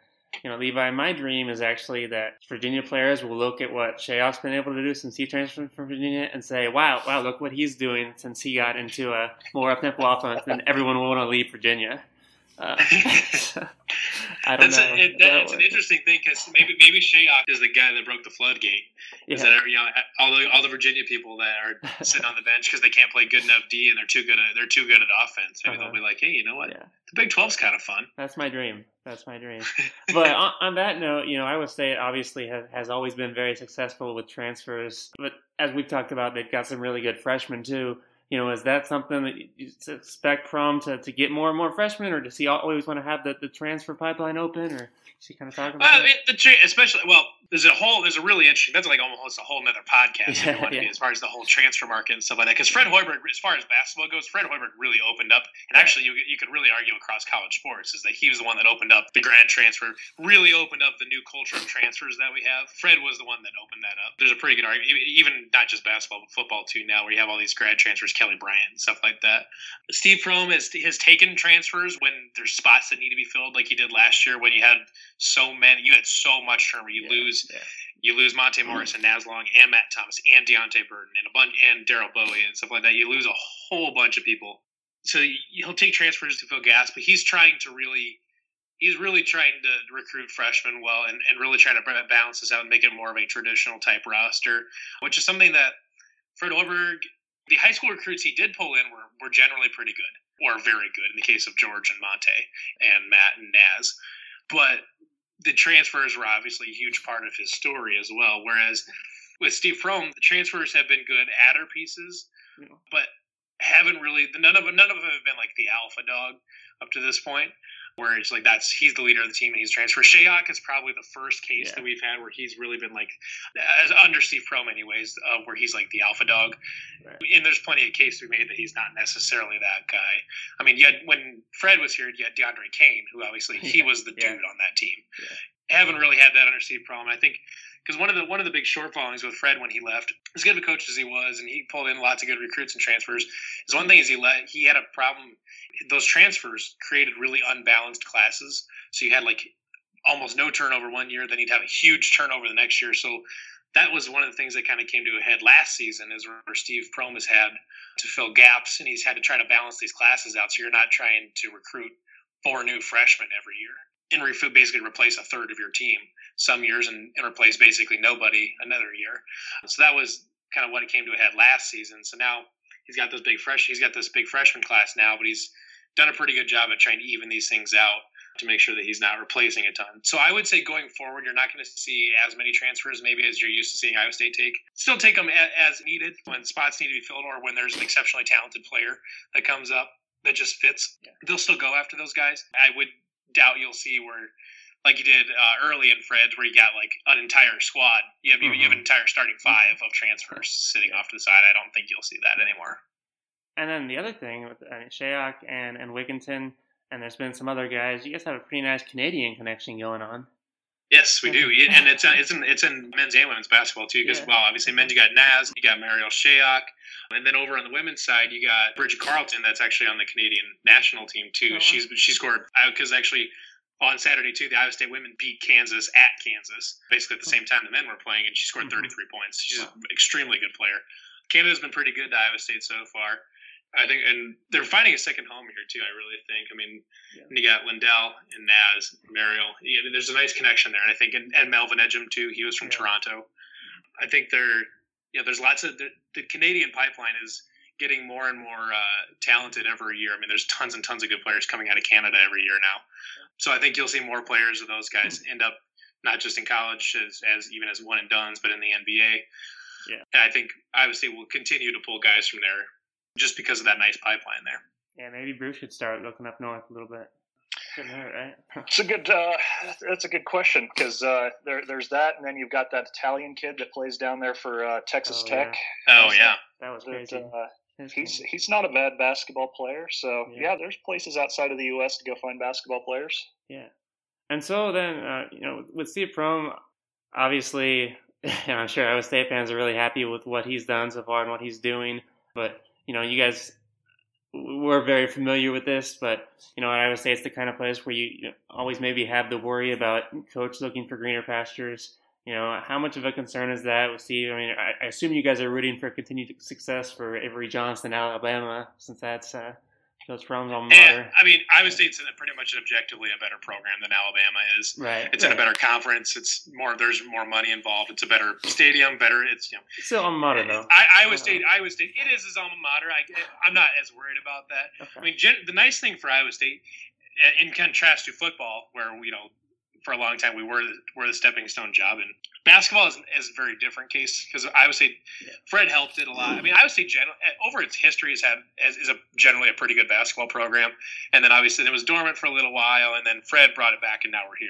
you know, Levi, my dream is actually that Virginia players will look at what Shayok's been able to do since he transferred from Virginia and say, wow, wow, look what he's doing since he got into a more up-tempo offense, and everyone will want to leave Virginia. Uh, I don't that's know. A, it, that, it's an interesting thing because maybe maybe Shayok is the guy that broke the floodgate. Yeah. Is that you know all the all the Virginia people that are sitting on the bench because they can't play good enough D and they're too good at they're too good at offense. Maybe uh-huh. they'll be like, hey, you know what? Yeah. The Big 12's kind of fun. That's my dream. That's my dream. but on, on, that note, you know, Iowa State obviously has, has always been very successful with transfers. But as we've talked about, they've got some really good freshmen too you know, is that something that you expect from to, to get more and more freshmen, or does he always want to have the, the transfer pipeline open, or is he kind of talking about uh, that? The, especially, well, there's a whole there's a really interesting that's like almost a whole other podcast yeah, yeah. as far as the whole transfer market and stuff like that because fred hoiberg as far as basketball goes fred hoiberg really opened up and yeah. actually you, you could really argue across college sports is that he was the one that opened up the grad transfer really opened up the new culture of transfers that we have fred was the one that opened that up there's a pretty good argument even not just basketball but football too now where you have all these grad transfers kelly bryant and stuff like that steve prohm has, has taken transfers when there's spots that need to be filled like he did last year when you had so many you had so much turnover you lose yeah. You lose Monte Morris and Naz Long and Matt Thomas and Deonte Burton and a bunch and Daryl Bowie and stuff like that. You lose a whole bunch of people. So he'll take transfers to fill gas, but he's trying to really he's really trying to recruit freshmen well and, and really trying to balance this out and make it more of a traditional type roster, which is something that Fred Hoiberg, the high school recruits he did pull in were, were generally pretty good or very good in the case of George and Monte and Matt and Naz. But the transfers were obviously a huge part of his story as well. Whereas with Steve Prohm, the transfers have been good adder pieces, but haven't really none of none of them have been like the alpha dog up to this point where it's like that's he's the leader of the team and he's transferred. Shayok is probably the first case yeah. that we've had where he's really been like as under Steve Prohm anyways, uh, where he's like the alpha dog. Right. And there's plenty of cases we made that he's not necessarily that guy. I mean, had when Fred was here, you had DeAndre Kane, who obviously yeah. he was the dude yeah. on that team. Haven't really had that under Steve Prohm. I think because one of the one of the big shortfalls with Fred when he left, as good of a coach as he was, and he pulled in lots of good recruits and transfers, is one thing is he let he had a problem those transfers created really unbalanced classes. So you had like almost no turnover one year, then you'd have a huge turnover the next year. So that was one of the things that kind of came to a head last season is where Steve Prohm has had to fill gaps and he's had to try to balance these classes out. So you're not trying to recruit four new freshmen every year and basically replace a third of your team some years and, and replace basically nobody another year. So that was kind of what it came to a head last season. So now he's got this big fresh he's got this big freshman class now, but he's done a pretty good job at trying to even these things out to make sure that he's not replacing a ton. So I would say going forward, you're not going to see as many transfers maybe as you're used to seeing Iowa State take. Still take them as needed when spots need to be filled or when there's an exceptionally talented player that comes up that just fits. They'll still go after those guys. I would doubt you'll see where like you did uh, early in Fred, where you got like an entire squad. You have, mm-hmm. you have an mm-hmm. entire starting 5 mm-hmm. of transfers sitting off to the side. I don't think you'll see that anymore. And then the other thing with I mean, Shayok and, and Wigginton, and there's been some other guys, you guys have a pretty nice Canadian connection going on. Yes, we do, and it's uh, it's in it's in men's and women's basketball too. Because yeah. well, obviously, men you got Naz, you got Marial Shayok, and then over on the women's side, you got Bridget Carlton. That's actually on the Canadian national team too. Oh. She's she scored because actually on Saturday too, the Iowa State women beat Kansas at Kansas, basically at the same time the men were playing, and she scored mm-hmm. 33 points. She's an extremely good player. Canada's been pretty good to Iowa State so far. I think, and they're finding a second home here too. I really think. I mean, yeah. you got Lindell and Naz, Marial. Yeah, there's a nice connection there, and I think, and, and Melvin Ejim too. He was from yeah. Toronto. I think they're, yeah. There's lots of the, the Canadian pipeline is getting more and more uh, talented every year. I mean, there's tons and tons of good players coming out of Canada every year now. So I think you'll see more players of those guys end up not just in college as, as even as one and dones, but in the NBA. Yeah. And I think obviously we'll continue to pull guys from there just because of that nice pipeline there. Yeah, maybe Bruce should start looking up north a little bit. Hurt, right? It's a good. Uh, that's a good question because uh, there, there's that, and then you've got that Italian kid that plays down there for uh, Texas Oh, Tech. Oh yeah. that was That, crazy. uh, he's name. he's not a bad basketball player. So Yeah. yeah. there's places outside of the U.S. to go find basketball players. Yeah. And so then, uh, you know, with Steve Prohm, obviously, and I'm sure Iowa State fans are really happy with what he's done so far and what he's doing. But, you know, you guys we're very familiar with this, but, you know, I would say it's the kind of place where you, you always maybe have the worry about coach looking for greener pastures. You know, how much of a concern is that with Steve? I mean, I, I assume you guys are rooting for continued success for Avery Johnson, Alabama, since that's uh, Coach Prohm's alma And, mater. I mean, Iowa State's in a pretty much objectively a better program than Alabama is. Right. It's in a better conference. It's more. There's more money involved. It's a better stadium. Better. It's you know. Still alma mater, though. I, Iowa Uh-huh. State. Iowa State. It is his alma mater. I, I'm not as worried about that. I mean, gen, the nice thing for Iowa State, uh, in contrast to football, where you know, for a long time we were the, were the stepping stone job, and basketball is, is a very different case because Iowa State, Yeah. Fred helped it a lot. I mean, I would say general, over its history has had is, is a generally a pretty good basketball program, and then obviously it was dormant for a little while, and then Fred brought it back, and now we're here.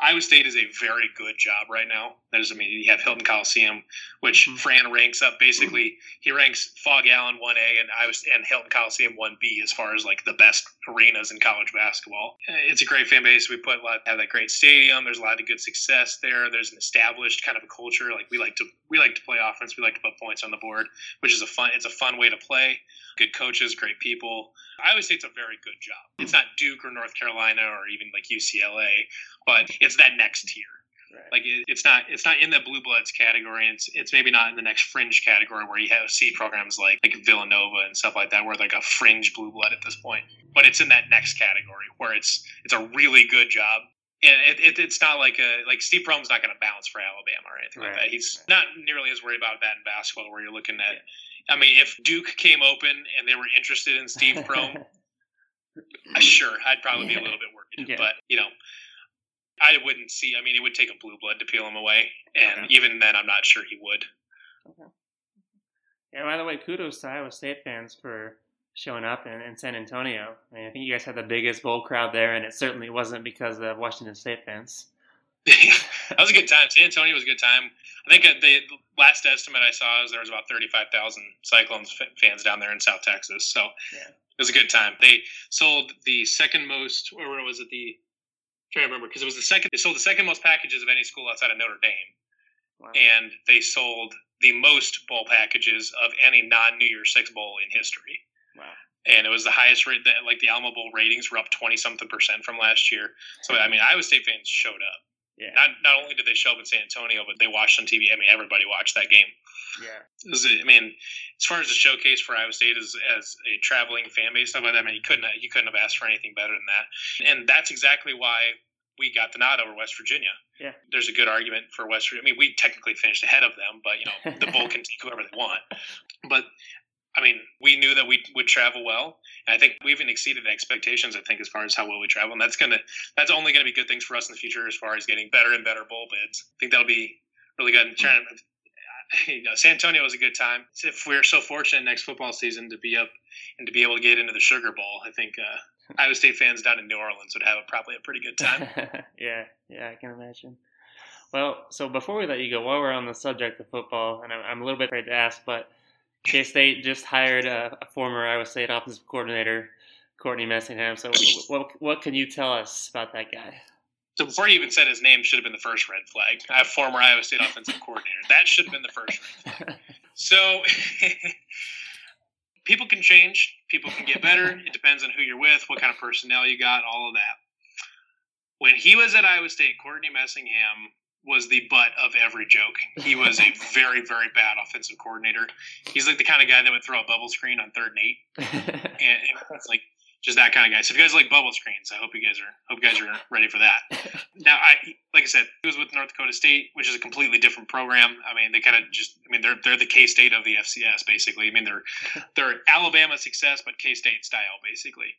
Iowa State is a very good job right now. There's, I mean, you have Hilton Coliseum, which Mhm. Fran ranks up. Basically, he ranks Phog Allen one A and Iowa and Hilton Coliseum one B as far as like the best arenas in college basketball. Uh, It's a great fan base. We put a lot, have that great stadium. There's a lot of good success there. There's an established kind of a culture. Like we like to, we like to play offense. We like to put points on the board, which is a fun. It's a fun way to play. Good coaches, great people. I always say it's a very good job. It's not Duke or North Carolina or even like UCLA, but it's that next tier. Right. Like it, it's not it's not in the blue bloods category. It's it's maybe not in the next fringe category where you have see programs like like Villanova and stuff like that, where like a fringe blue blood at this point. But it's in that next category where it's it's a really good job. And it, it, it's not like a like Steve Prohm's not going to bounce for Alabama or anything like that. He's not nearly as worried about that in basketball, where you're looking at. I mean, if Duke came open and they were interested in Steve Prohm, sure, I'd probably be a little bit worried. Yeah. But you know, I wouldn't see. I mean, it would take a blue blood to peel him away, and Okay. even then, I'm not sure he would. Yeah, by the way, kudos to Iowa State fans for showing up in, in San Antonio. I mean, I think you guys had the biggest bowl crowd there, and it certainly wasn't because of Washington State fans. that was a good time. San Antonio was a good time. I think uh, the last estimate I saw is there was about 35,000 Cyclones f- fans down there in South Texas. So Yeah. it was a good time. They sold the second most, or was it the? Trying to remember because it was the second. They sold the second most packages of any school outside of Notre Dame. Wow. and they sold the most bowl packages of any non New Year's Six bowl in history. Wow. And it was the highest rate that like the Alamo Bowl ratings were up twenty something percent from last year. So I mean, Iowa State fans showed up. Yeah. Not not only did they show up in San Antonio, but they watched on TV. I mean, everybody watched that game. yeah. Was, I mean, as far as the showcase for Iowa State as as a traveling fan base stuff like that, I mean, you couldn't you couldn't have asked for anything better than that. And that's exactly why we got the nod over West Virginia. Yeah. There's a good argument for West Virginia. I mean, we technically finished ahead of them, but you know, the bowl can take whoever they want. But I mean, we knew that we would travel well, and I think we even exceeded expectations. I think as far as how well we travel, and that's gonna that's only gonna be good things for us in the future as far as getting better and better bowl bids. I think that'll be really good. And trying you know, San Antonio was a good time. If we're so fortunate next football season to be up and to be able to get into the Sugar Bowl, I think uh, Iowa State fans down in New Orleans would have a, probably a pretty good time. yeah, yeah, I can imagine. Well, so before we let you go, while we're on the subject of football, and I'm, I'm a little bit afraid to ask, but K State just hired a, a former Iowa State offensive coordinator, Courtney Messingham. So, what what can you tell us about that guy? So before you even said his name, should have been the first red flag. Have former Iowa State offensive coordinator. That should have been the first red flag. So people can change. People can get better. It depends on who you're with, what kind of personnel you got, all of that. When he was at Iowa State, Courtney Messingham was the butt of every joke. He was a very, very bad offensive coordinator. He's like the kind of guy that would throw a bubble screen on third and eight. And, and it's like just that kind of guy. So if you guys like bubble screens, I hope you guys are hope you guys are ready for that. now, I like I said, he was with North Dakota State, which is a completely different program. I mean, they kind of just, I mean, they're they're the K State of the FCS, basically. I mean, they're they're Alabama success, but K State style, basically.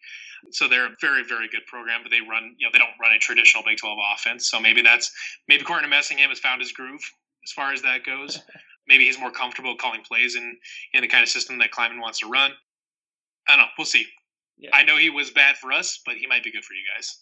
So they're a very very good program, but they run, you know, they don't run a traditional Big Twelve offense. So maybe that's maybe Courtney Messingham has found his groove as far as that goes. Maybe he's more comfortable calling plays in in the kind of system that Klieman wants to run. I don't know. We'll see. Yeah. I know he was bad for us, but he might be good for you guys.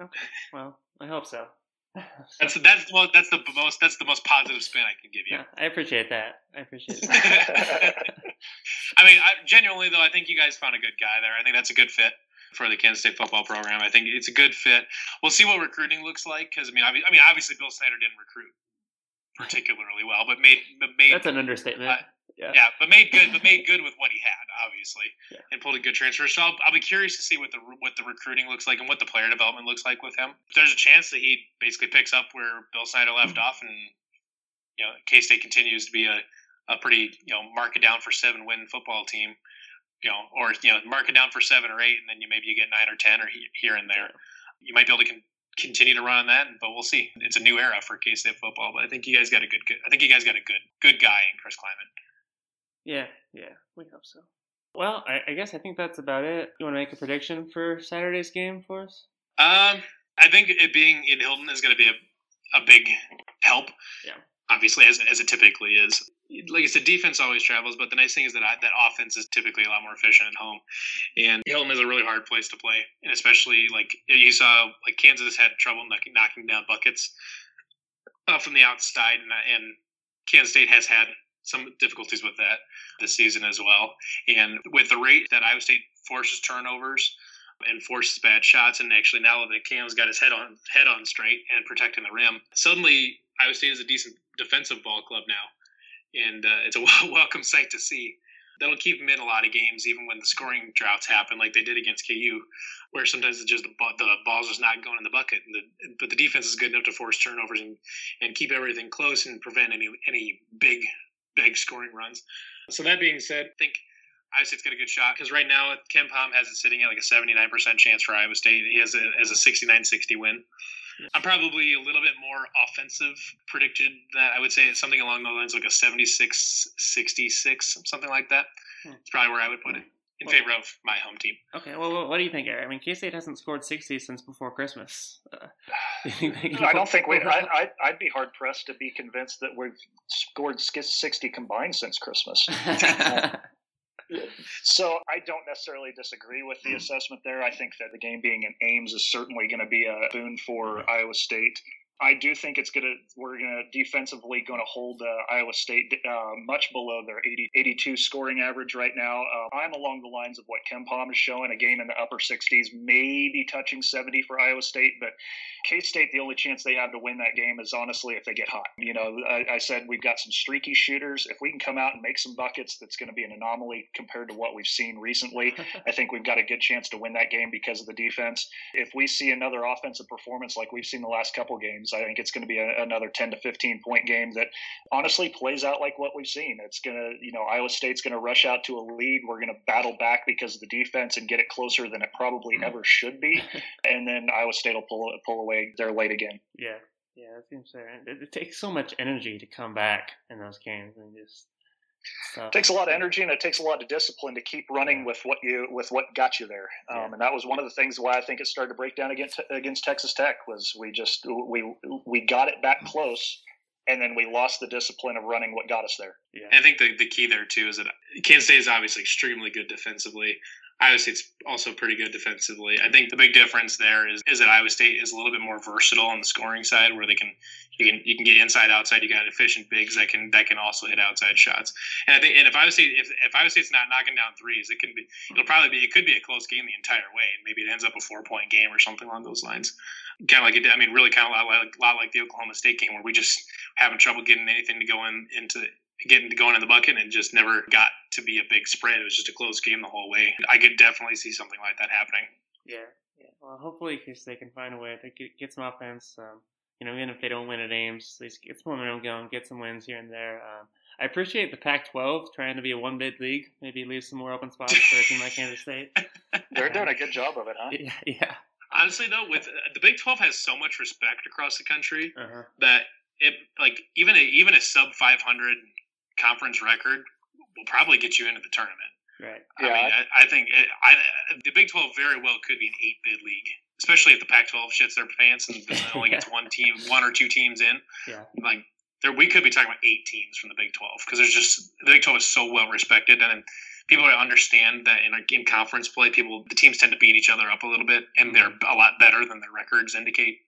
Okay. Well, I hope so. That's that's well, that's the most that's the most positive spin I can give you. Yeah, I appreciate that. I appreciate that. I mean, I, genuinely though, I think you guys found a good guy there. I think that's a good fit for the Kansas State football program. I think it's a good fit. We'll see what recruiting looks like because I mean, I mean, obviously Bill Snyder didn't recruit particularly well, but made made That's an understatement. Uh, yeah. yeah, but made good, but made good with what he had, obviously, Yeah. and pulled a good transfer. So I'll, I'll be curious to see what the what the recruiting looks like and what the player development looks like with him. There's a chance that he basically picks up where Bill Snyder left mm-hmm. off, and you know, K State continues to be a, a pretty you know mark it down for seven win football team, you know, or you know mark it down for seven or eight, and then you maybe you get nine or ten or he, here and there. You might be able to con- continue to run on that, but we'll see. It's a new era for K State football, but I think you guys got a good, good. I think you guys got a good good guy in Chris Klieman. Yeah, yeah, we hope so. Well, I, I guess I think that's about it. You want to make a prediction for Saturday's game for us? Um, I think it being in Hilton is going to be a, a big help. Yeah. Obviously, as, as it typically is. Like I said, defense always travels, but the nice thing is that I, that offense is typically a lot more efficient at home. And Hilton is a really hard place to play, and especially like you saw, like Kansas had trouble knocking, knocking down buckets uh, from the outside, and, and Kansas State has had some difficulties with that this season as well. And with the rate that Iowa State forces turnovers and forces bad shots, and actually now that Cam's got his head on head on straight and protecting the rim, suddenly Iowa State is a decent defensive ball club now, and uh, it's a welcome sight to see. That'll keep them in a lot of games, even when the scoring droughts happen, like they did against KU, where sometimes it's just the, ball's just not going in the bucket. The, but the defense is good enough to force turnovers and, and keep everything close and prevent any any big big scoring runs. So that being said, I think Iowa State's got a good shot because right now KenPom has it sitting at like a 79% chance for Iowa State. He has a, has a 69-60 win. I'm probably a little bit more offensive predicted that I would say it's something along the lines of like a 76-66, something like that. Hmm. It's probably where I would put it in favor of my home team. Okay, well, what- do you think, Eric? I mean, K State hasn't scored 60 since before Christmas. Uh, do you think they can I don't think we. I, I'd be hard pressed to be convinced that we've scored sixty combined since Christmas. So I don't necessarily disagree with the assessment there. I think that the game being in Ames is certainly going to be a boon for Iowa State. I do think it's going to we're going to defensively going to hold uh, Iowa State uh, much below their 80, 82 scoring average right now. Uh, I'm along the lines of what KenPom is showing, a game in the upper 60s, maybe touching 70 for Iowa State, but K State, the only chance they have to win that game is honestly if they get hot. You know, I, I said we've got some streaky shooters. If we can come out and make some buckets, that's going to be an anomaly compared to what we've seen recently. I think we've got a good chance to win that game because of the defense. If we see another offensive performance like we've seen the last couple games, I think it's going to be a, another 10 to 15 point game that honestly plays out like what we've seen. It's going to, you know, Iowa State's going to rush out to a lead. We're going to battle back because of the defense and get it closer than it probably mm-hmm. ever should be. And then Iowa State will pull, pull away. They're late again. yeah, yeah, that seems fair. It, it takes so much energy to come back in those games and just. Stuff. It takes a lot of energy and it takes a lot of discipline to keep running with what you with what got you there. Um, Yeah. And that was one of the things why I think it started to break down against against Texas Tech was we just we we got it back close, and then we lost the discipline of running what got us there. Yeah. I think the, the key there too is that Kansas State is obviously extremely good defensively. Iowa State's also pretty good defensively. I think the big difference there is is that Iowa State is a little bit more versatile on the scoring side, where they can you can you can get inside outside. You got efficient bigs that can that can also hit outside shots. And I think and if Iowa State if, if Iowa State's not knocking down threes, it can be it'll probably be it could be a close game the entire way, and maybe it ends up a four point game or something along those lines. Kind of like it, I mean, really kind of a lot like, lot like the Oklahoma State game where we just having trouble getting anything to go in into getting going in the bucket and just never got to be a big spread. It was just a close game the whole way. I could definitely see something like that happening. Yeah, yeah. Well, hopefully, K they can find a way to get, get some offense. Um, you know, even if they don't win at Ames, at least get some momentum going, get some wins here and there. Um, I appreciate the Pac-12 trying to be a one-bid league. Maybe leave some more open spots for a team like Kansas State. They're doing a good job of it, huh? Yeah, yeah. Honestly, though, with the Big Twelve has so much respect across the country Uh-huh. that it like even a even a sub five hundred conference record will probably get you into the tournament. Right. I mean, I, I think it, I, the Big Twelve very well could be an eight bid league, especially if the Pac twelve shits their pants and only gets one team, one or two teams in. Yeah. Like there, we could be talking about eight teams from the Big Twelve because there's just the Big Twelve is so well respected and. People understand that in, in conference play, people the teams tend to beat each other up a little bit, and mm-hmm. they're a lot better than their records indicate.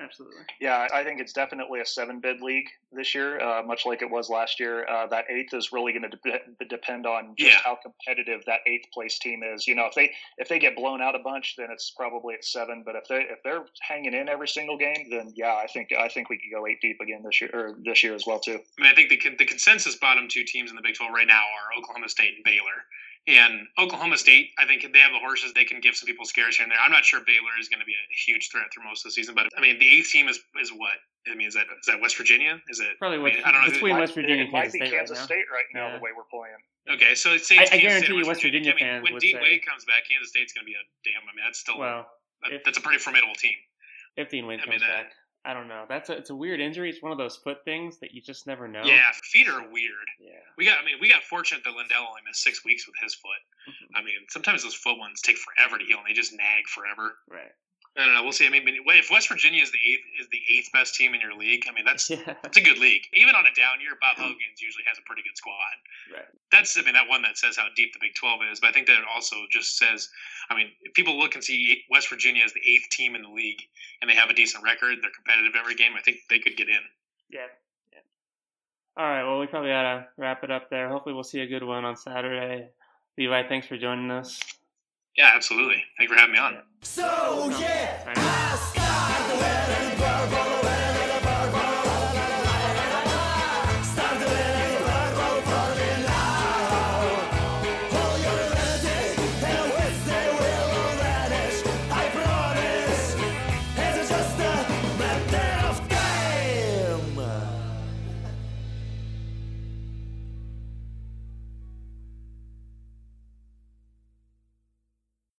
Absolutely. Yeah, I think it's definitely a seven bid league this year, uh, much like it was last year. Uh, that eighth is really going to de- depend on just Yeah. how competitive that eighth place team is. You know, if they if they get blown out a bunch, then it's probably at seven. But if they if they're hanging in every single game, then yeah, I think I think we could go eight deep again this year or this year as well too. I mean, I think the, the consensus bottom two teams in the Big 12 right now are Oklahoma State and Baylor. And Oklahoma State, I think they have the horses. They can give some people scares here and there. I'm not sure Baylor is going to be a huge threat through most of the season, but I mean, the eighth team is is what? I mean, is that is that West Virginia? Is it? Probably I, what, mean, I don't know. between West Virginia and Kansas State Kansas right now. State right now Yeah. the way we're playing. Okay, so it's say I- it's I guarantee State or you West Virginia I mean, fans when would Dean say- Wade comes back, Kansas State's going to be a damn. I mean, that's still Well, that- if- that's a pretty formidable team. if Dean Wade I comes mean, uh, back, I don't know. That's a, it's a weird injury. It's one of those foot things that you just never know. Yeah, feet are weird. Yeah. We got. I mean, we got fortunate that Lindell only missed six weeks with his foot. Mhm. I mean, sometimes those foot ones take forever to heal, and they just nag forever. Right. I don't know. We'll see. I mean, if West Virginia is the eighth is the eighth best team in your league, I mean that's Yeah. that's a good league. Even on a down year, Bob Huggins usually has a pretty good squad. Right. That's I mean that one that says how deep the Big Twelve is. But I think that it also just says, I mean, if people look and see West Virginia as the eighth team in the league, and they have a decent record, they're competitive every game. I think they could get in. Yeah. Yeah. All right. Well, we probably gotta wrap it up there. Hopefully, we'll see a good one on Saturday. Levi, thanks for joining us. Yeah, absolutely. Thank you for having me on. So yeah,